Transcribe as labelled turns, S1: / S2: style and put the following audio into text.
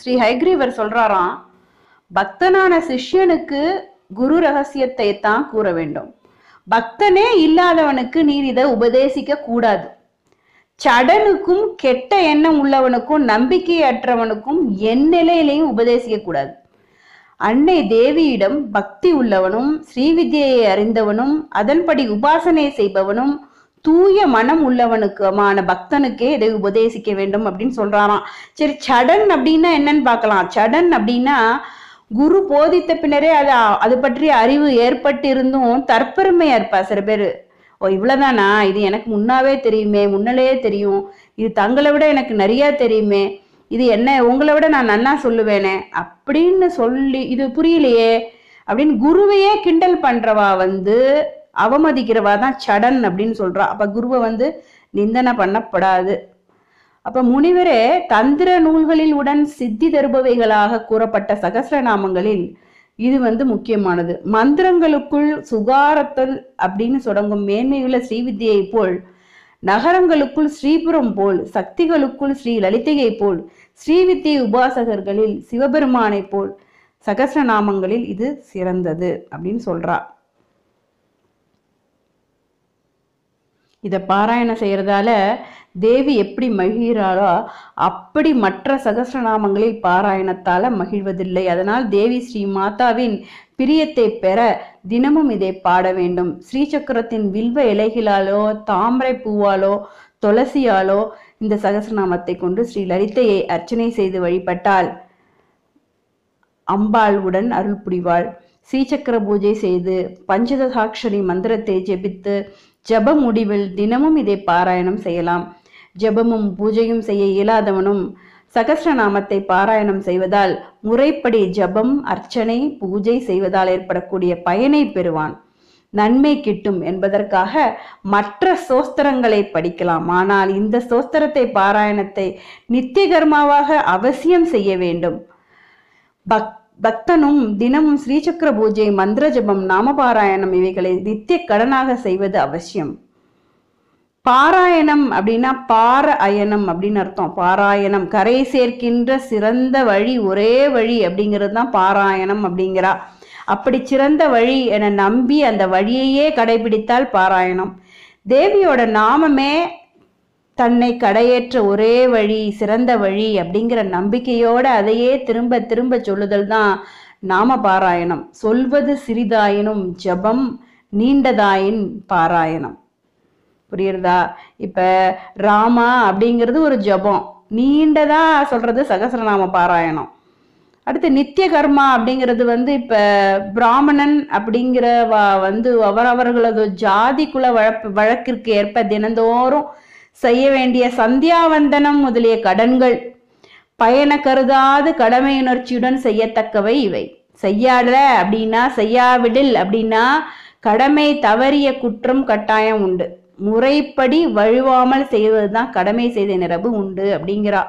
S1: ஸ்ரீ ஹைக்ரீவர் சொல்றாராம் பக்தனான சிஷ்யனுக்கு குரு ரகசியத்தை தான் கூற வேண்டும். பக்தனே இல்லாதவனுக்கு நீர் இதை உபதேசிக்க கூடாது. சடனுக்கும் கெட்ட எண்ணம் உள்ளவனுக்கும் நம்பிக்கையற்றவனுக்கும் என் நிலையிலையும் உபதேசிக்க கூடாது. அன்னை தேவியிடம் பக்தி உள்ளவனும் ஸ்ரீவித்யை அறிந்தவனும் அதன்படி உபாசனை செய்பவனும் தூய மனம் உள்ளவனுக்குமான பக்தனுக்கே இதை உபதேசிக்க வேண்டும் அப்படின்னு சொல்றாராம். சரி சடன் அப்படின்னா என்னன்னு பார்க்கலாம். சடன் அப்படின்னா குரு போதித்த பின்னரே அது அது பற்றிய அறிவு ஏற்பட்டு இருந்தும் தற்பெருமையா இருப்பா சில பேர். ஓ இவ்வளவுதானா? இது எனக்கு முன்னாவே தெரியுமே முன்னாலேயே தெரியும். இது தங்களை விட எனக்கு நிறைய தெரியுமே. இது என்ன உங்களை விட நான் நன்னா சொல்லுவேனே அப்படின்னு சொல்லி இது புரியலையே அப்படின்னு குருவையே கிண்டல் பண்றவா வந்து அவமதிக்கிறவா தான் சடன் அப்படின்னு சொல்றா. அப்ப குருவை வந்து நிந்தனை பண்ணப்படாது. அப்ப முனிவரே தந்திர நூல்களில் உடன் சித்தி தருபவைகளாக கூறப்பட்ட சகசிரநாமங்களில் இது வந்து முக்கியமானது. மந்திரங்களுக்குள் சுகாரத்தல் அப்படின்னு தொடங்கும் மேன்மையுள்ள ஸ்ரீவித்யை போல் நகரங்களுக்குள் ஸ்ரீபுரம் போல் சக்திகளுக்குள் ஸ்ரீ லலிதையை போல் ஸ்ரீவித்யை உபாசகர்களில் சிவபெருமானை போல் சகசிரநாமங்களில் இது சிறந்தது அப்படின்னு சொல்றா. இதை பாராயணம் செய்யறதால தேவி எப்படி மகிழ்கிறாரோ அப்படி மற்ற சகசிரநாமங்களில் பாராயணத்தால மகிழ்வதில்லை. அதனால் தேவி ஸ்ரீ மாதாவின் பிரியத்தை பெற தினமும் இதை பாட வேண்டும். ஸ்ரீசக்கரத்தின் வில்வ இலைகளாலோ தாமரை பூவாலோ துளசியாலோ இந்த சகசிரநாமத்தை கொண்டு ஸ்ரீ லலிதையை அர்ச்சனை செய்து வழிபட்டால் அம்பாளுடன் அருள் புரிவாள். ஸ்ரீசக்கர பூஜை செய்து பஞ்சதசாட்சரி மந்திரத்தை ஜெபித்து ஜப முடிவில் தினமும் இதை பாராயணம் செய்யலாம். ஜபமும் பூஜையும் செய்ய இயலாதவனும் சகசிரநாமத்தை பாராயணம் செய்வதால் முறைப்படி ஜபம் அர்ச்சனை பூஜை செய்வதால் ஏற்படக்கூடிய பயனை பெறுவான். நன்மை கிட்டும் என்பதற்காக மற்ற சோஸ்திரங்களை படிக்கலாம். ஆனால் இந்த சோஸ்திரத்தை பாராயணத்தை நித்திய கர்மாவாக அவசியம் செய்ய வேண்டும். பக் பக்தனும் தினமும் ஸ்ரீசக்கர பூஜை மந்திர ஜபம் நாமபாராயணம் இவைகளை நித்திய கடனாக செய்வது அவசியம். பாராயணம் அப்படின்னா பார அயனம் அப்படின்னு அர்த்தம். பாராயணம் கரை சேர்க்கின்ற சிறந்த வழி ஒரே வழி அப்படிங்கிறது தான் பாராயணம் அப்படிங்கிறா. அப்படி சிறந்த வழி என நம்பி அந்த வழியையே கடைபிடித்தால் பாராயணம். தேவியோட நாமமே தன்னை கடையேற்ற ஒரே வழி சிறந்த வழி அப்படிங்கிற நம்பிக்கையோட அதையே திரும்ப திரும்ப சொல்லுதல் தான் நாம பாராயணம். சொல்வது சிறிதாயினும் ஜபம் நீண்டதாயின் பாராயணம். புரியுறதா? இப்ப ராமா அப்படிங்கிறது ஒரு ஜபம். நீண்டதா சொல்றது சகசரநாம பாராயணம். அடுத்து நித்திய கர்மா அப்படிங்கிறது வந்து இப்ப பிராமணன் அப்படிங்கிற வந்து அவரவர்களது ஜாதி குல வழப்பு வழக்கிற்கு ஏற்ப தினந்தோறும் செய்ய வேண்டிய சந்தியாவந்தனம் முதலிய கடன்கள். பயண கருதாது கடமையுணர்ச்சியுடன் செய்யத்தக்கவை இவை. செய்யாடல அப்படின்னா செய்யாவிடில் அப்படின்னா கடமை தவறிய குற்றம் கட்டாயம் உண்டு. முறைப்படி வழுவாமல் செய்வதுதான் கடமை செய்த நிரபு உண்டு அப்படிங்கிறா.